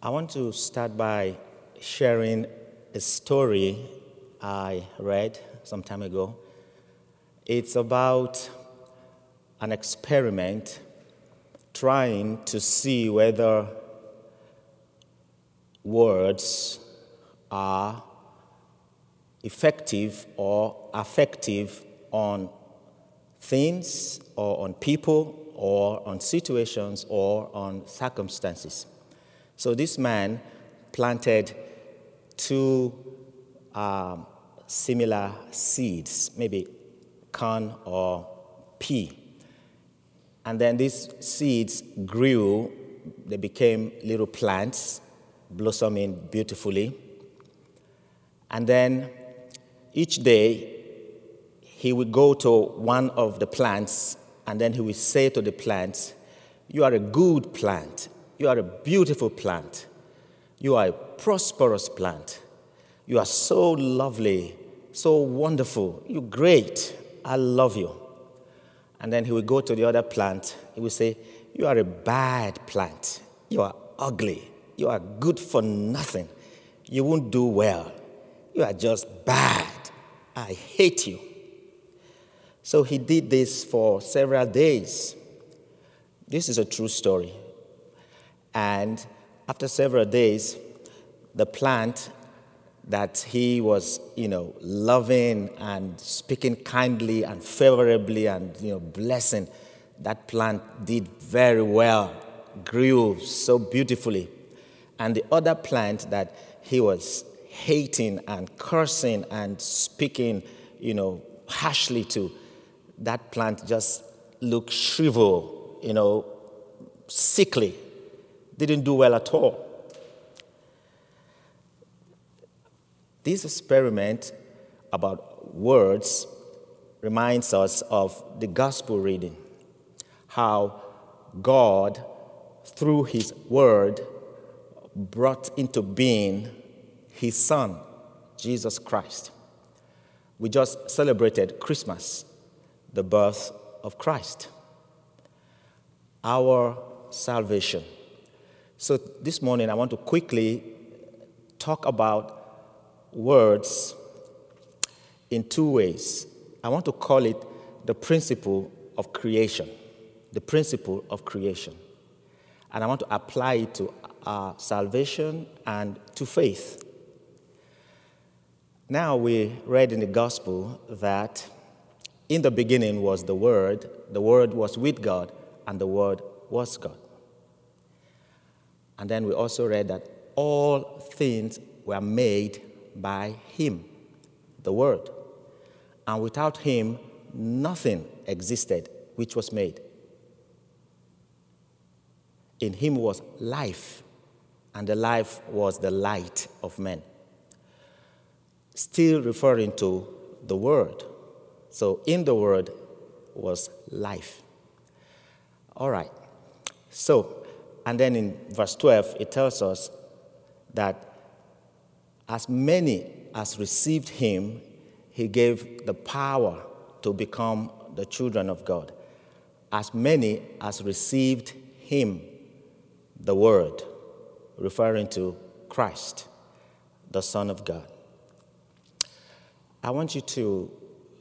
I want to start by sharing a story I read some time ago. It's about an experiment trying to see whether words are effective or effective on things or on people or on situations or on circumstances. So this man planted two um, similar seeds, maybe corn or pea. And then these seeds grew, they became little plants, blossoming beautifully. And then each day, he would go to one of the plants and then he would say to the plant, You are a good plant. You are a beautiful plant. You are a prosperous plant. You are so lovely, so wonderful. You're great. I love you. And then he will go to the other plant. He will say, You are a bad plant. You are ugly. You are good for nothing. You won't do well. You are just bad. I hate you. So he did this for several days. This is a true story. And after several days, the plant that he was, you know, loving and speaking kindly and favorably and, you know, blessing, that plant did very well, grew so beautifully. And the other plant that he was hating and cursing and speaking, you know, harshly to, that plant just looked shriveled, you know, sickly, didn't do well at all. This experiment about words reminds us of the gospel reading, how God, through His word, brought into being His Son, Jesus Christ. We just celebrated Christmas, the birth of Christ, our salvation. So this morning, I want to quickly talk about words in two ways. I want to call it the principle of creation. The principle of creation. And I want to apply it to our salvation and to faith. Now, we read in the gospel that in the beginning was the Word, the Word was with God, and the Word was God. And then we also read that all things were made by Him, the Word. And without Him, nothing existed which was made. In Him was life, and the life was the light of men. Still referring to the Word. So, in the Word was life. All right. So, and then in verse 12, it tells us that as many as received him, he gave the power to become the children of God. As many as received him, the word, referring to Christ, the Son of God. I want you to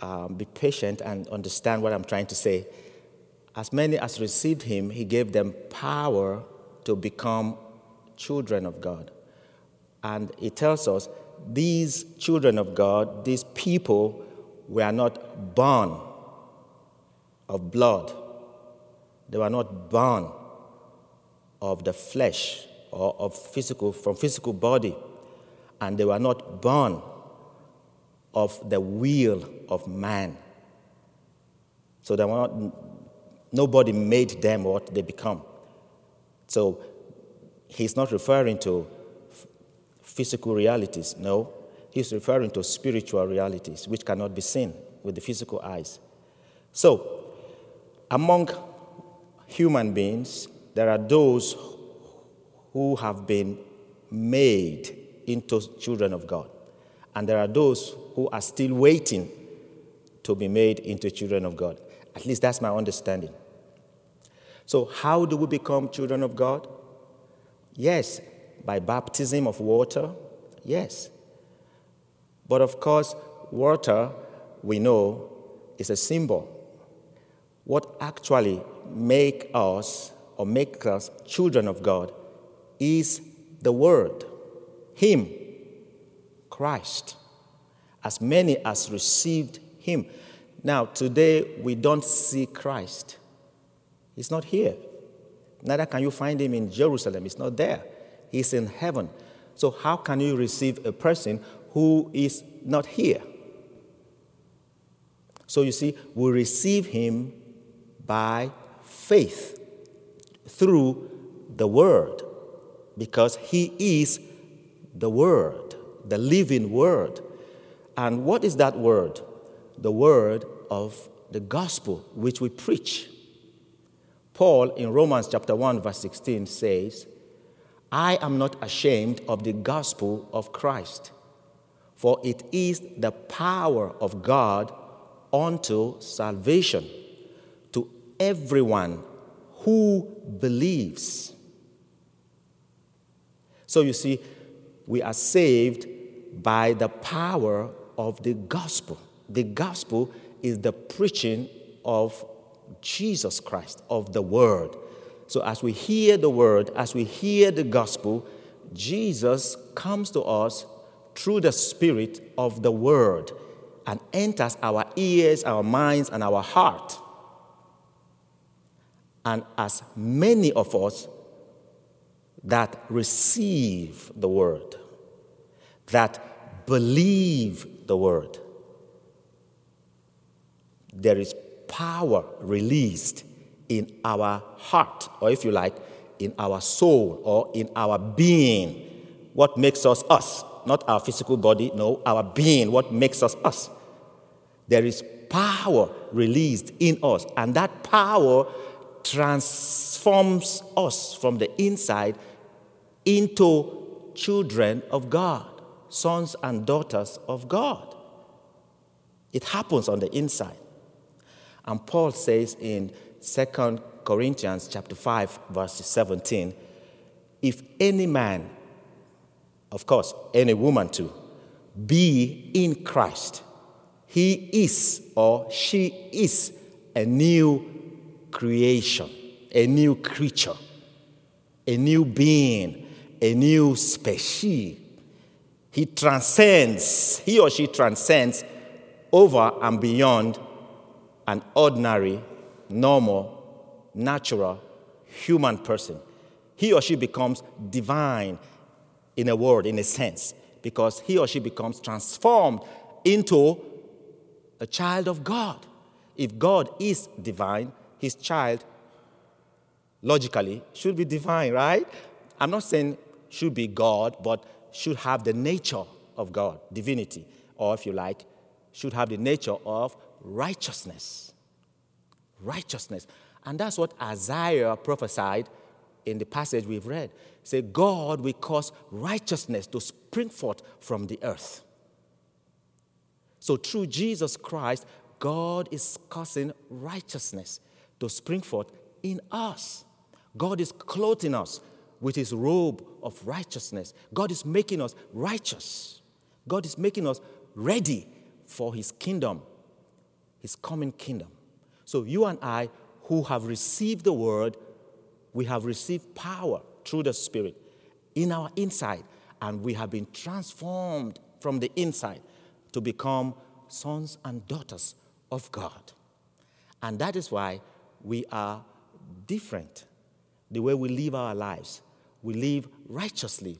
um, be patient and understand what I'm trying to say. As many as received him, he gave them power to become children of God. And it tells us these children of God, these people, were not born of blood. They were not born of the flesh or of physical, from physical body. And they were not born of the will of man. So they were not, nobody made them what they become. So he's not referring to physical realities. No, he's referring to spiritual realities which cannot be seen with the physical eyes. So, among human beings, there are those who have been made into children of God, and there are those who are still waiting to be made into children of God. At least that's my understanding. So, how do we become children of God? Yes, by baptism of water? Yes. But of course, water, we know, is a symbol. What actually make us or make us children of God is the Word, Him, Christ. As many as received Him. Now, today we don't see Christ. He's not here. Neither can you find Him in Jerusalem. He's not there. He's in heaven. So, how can you receive a person who is not here? So, you see, we receive Him by faith through the Word because He is the Word, the living Word. And what is that Word? The Word of the gospel which we preach. Paul in Romans chapter 1 verse 16 says, I am not ashamed of the gospel of Christ, for it is the power of God unto salvation to everyone who believes. So you see, we are saved by the power of the gospel. The gospel is the preaching of Jesus Christ, of the word. So as we hear the word, as we hear the gospel, Jesus comes to us through the spirit of the word and enters our ears, our minds, and our heart. And as many of us that receive the word, that believe the word, there is power released in our heart, or if you like, in our soul or in our being. What makes us us? Not our physical body, no, our being, what makes us us. There is power released in us, and that power transforms us from the inside into children of God, sons and daughters of God. It happens on the inside. And Paul says in 2 Corinthians chapter 5 verse 17, if any man, of course, any woman too, be in Christ, he is or she is a new creation, a new creature, a new being, a new species. He transcends, he or she transcends over and beyond an ordinary, normal, natural human person. He or she becomes divine in a word, in a sense, because he or she becomes transformed into a child of God. If God is divine, his child logically should be divine, right? I'm not saying should be God, but should have the nature of God, divinity, or if you like, should have the nature of righteousness. Righteousness. And that's what Isaiah prophesied in the passage we've read. Say, God will cause righteousness to spring forth from the earth. So through Jesus Christ, God is causing righteousness to spring forth in us. God is clothing us with his robe of righteousness. God is making us righteous. God is making us ready for his kingdom his coming kingdom. So, you and I, who have received the word, we have received power through the Spirit in our inside, and we have been transformed from the inside to become sons and daughters of God. And that is why we are different. The way we live our lives, we live righteously.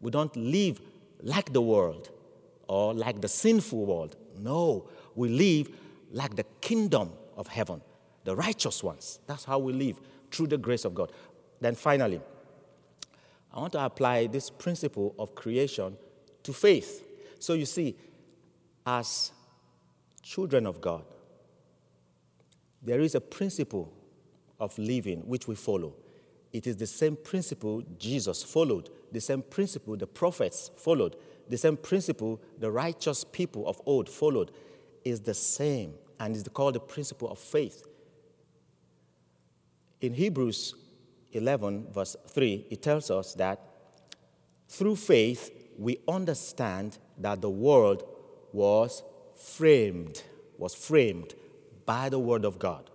We don't live like the world or like the sinful world. No, we live like the kingdom of heaven, the righteous ones. That's how we live through the grace of God. Then finally, I want to apply this principle of creation to faith. So you see, as children of God, there is a principle of living which we follow. It is the same principle Jesus followed, the same principle the prophets followed, the same principle the righteous people of old followed is the same and is called the principle of faith. In Hebrews 11, verse 3, it tells us that Through faith, we understand that the world was framed, was framed by the Word of God.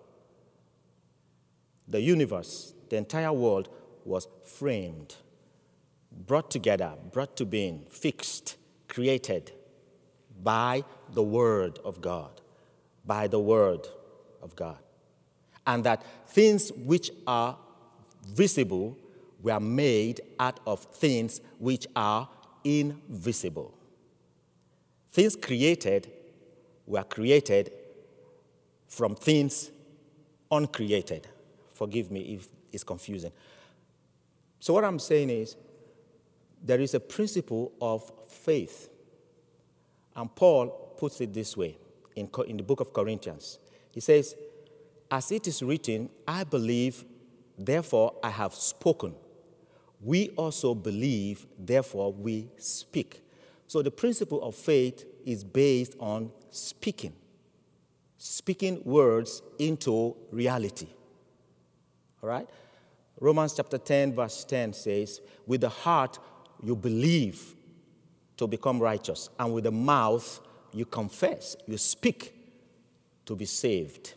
The universe, the entire world, was framed, brought together, brought to being, fixed, created by the Word of God. By the Word of God. And that things which are visible were made out of things which are invisible. Things created were created from things uncreated. Forgive me if it's confusing. So, what I'm saying is, there is a principle of faith. And Paul puts it this way in, in the book of Corinthians. He says, As it is written, I believe, therefore I have spoken. We also believe, therefore we speak. So the principle of faith is based on speaking, speaking words into reality. All right? Romans chapter 10, verse 10 says, With the heart you believe to become righteous, and with the mouth you confess, you speak to be saved.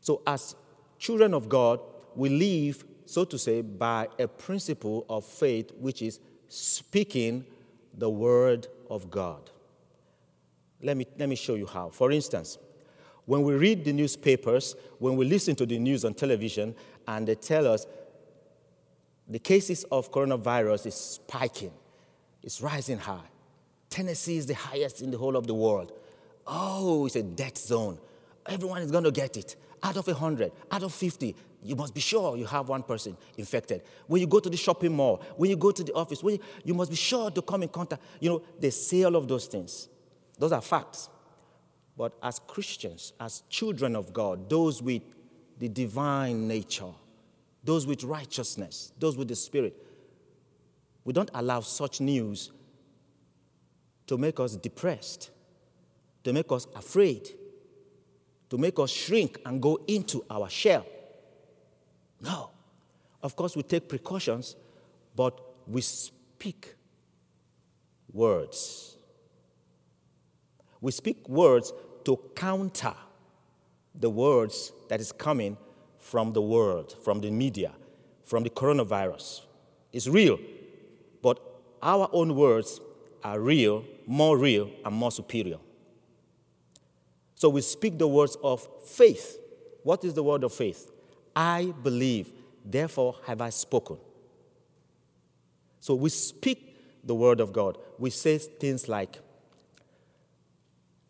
So, as children of God, we live, so to say, by a principle of faith, which is speaking the word of God. Let me, let me show you how. For instance, when we read the newspapers, when we listen to the news on television, and they tell us the cases of coronavirus is spiking, it's rising high. Tennessee is the highest in the whole of the world. Oh, it's a death zone. Everyone is going to get it. Out of 100, out of 50, you must be sure you have one person infected. When you go to the shopping mall, when you go to the office, you, you must be sure to come in contact. You know, they say all of those things. Those are facts. But as Christians, as children of God, those with the divine nature, those with righteousness, those with the Spirit, we don't allow such news to make us depressed, to make us afraid, to make us shrink and go into our shell. No. Of course, we take precautions, but we speak words. We speak words to counter the words that is coming from the world, from the media, from the coronavirus. It's real, but our own words are real, more real, and more superior. So we speak the words of faith. What is the word of faith? I believe, therefore have I spoken. So we speak the word of God. We say things like,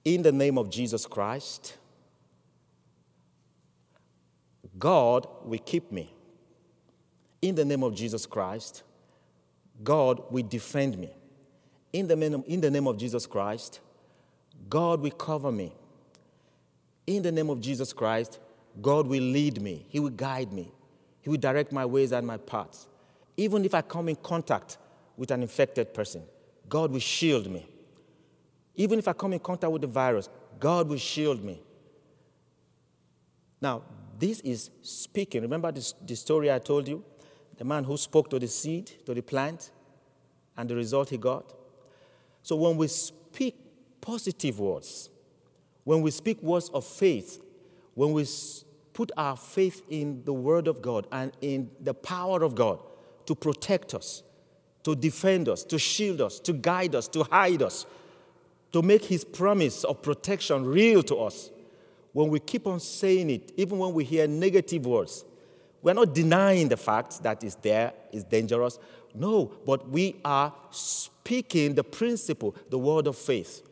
in the name of Jesus Christ, God will keep me. In the name of Jesus Christ, God will defend me. In the, name, in the name of Jesus Christ, God will cover me. In the name of Jesus Christ, God will lead me. He will guide me. He will direct my ways and my paths. Even if I come in contact with an infected person, God will shield me. Even if I come in contact with the virus, God will shield me. Now, this is speaking. Remember this, the story I told you? The man who spoke to the seed, to the plant, and the result he got? So when we speak positive words, when we speak words of faith, when we put our faith in the Word of God and in the power of God to protect us, to defend us, to shield us, to guide us, to hide us, to make His promise of protection real to us, when we keep on saying it, even when we hear negative words, we're not denying the fact that it's there, it's dangerous. No, but we are speaking the principle, the word of faith.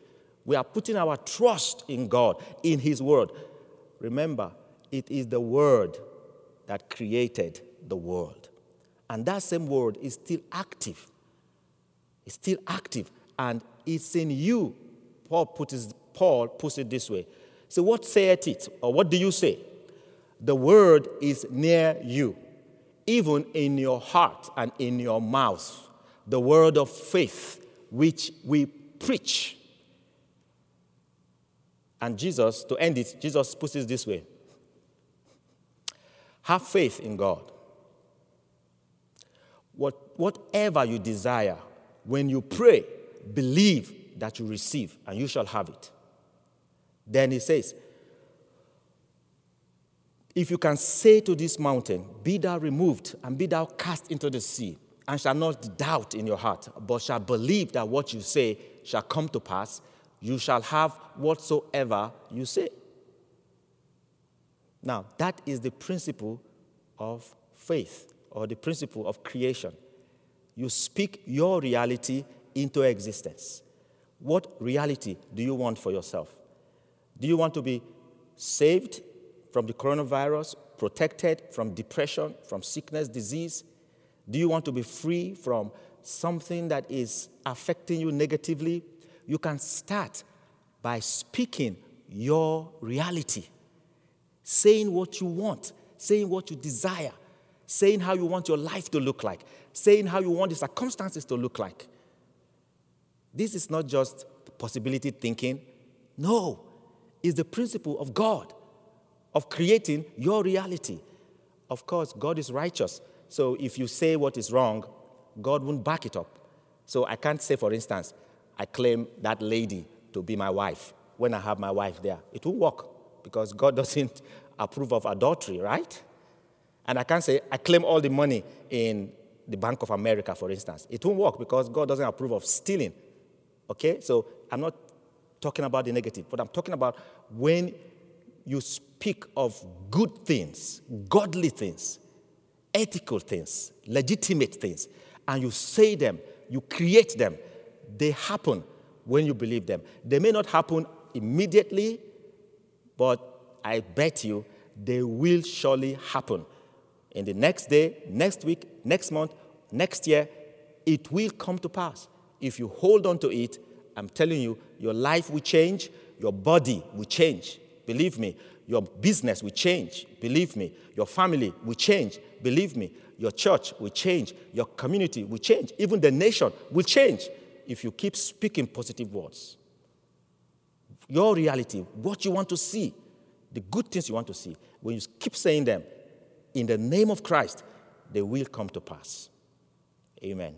We are putting our trust in God, in His word. Remember, it is the word that created the world. And that same word is still active. It's still active. And it's in you. Paul puts, Paul puts it this way. So, what saith it? Or what do you say? The word is near you, even in your heart and in your mouth. The word of faith which we preach. And Jesus, to end it, Jesus puts it this way Have faith in God. What, whatever you desire, when you pray, believe that you receive, and you shall have it. Then he says, If you can say to this mountain, Be thou removed, and be thou cast into the sea, and shall not doubt in your heart, but shall believe that what you say shall come to pass, you shall have whatsoever you say. Now, that is the principle of faith or the principle of creation. You speak your reality into existence. What reality do you want for yourself? Do you want to be saved from the coronavirus, protected from depression, from sickness, disease? Do you want to be free from something that is affecting you negatively? You can start by speaking your reality, saying what you want, saying what you desire, saying how you want your life to look like, saying how you want the circumstances to look like. This is not just possibility thinking. No, it's the principle of God, of creating your reality. Of course, God is righteous. So if you say what is wrong, God won't back it up. So I can't say, for instance, I claim that lady to be my wife when I have my wife there. It won't work because God doesn't approve of adultery, right? And I can't say, I claim all the money in the Bank of America, for instance. It won't work because God doesn't approve of stealing. Okay? So I'm not talking about the negative, but I'm talking about when you speak of good things, godly things, ethical things, legitimate things, and you say them, you create them, they happen when you believe them. They may not happen immediately, but I bet you they will surely happen. In the next day, next week, next month, next year, it will come to pass. If you hold on to it, I'm telling you, your life will change, your body will change. Believe me, your business will change. Believe me, your family will change. Believe me, your church will change. Your community will change. Even the nation will change if you keep speaking positive words. Your reality, what you want to see, the good things you want to see, when you keep saying them in the name of Christ, they will come to pass. Amen.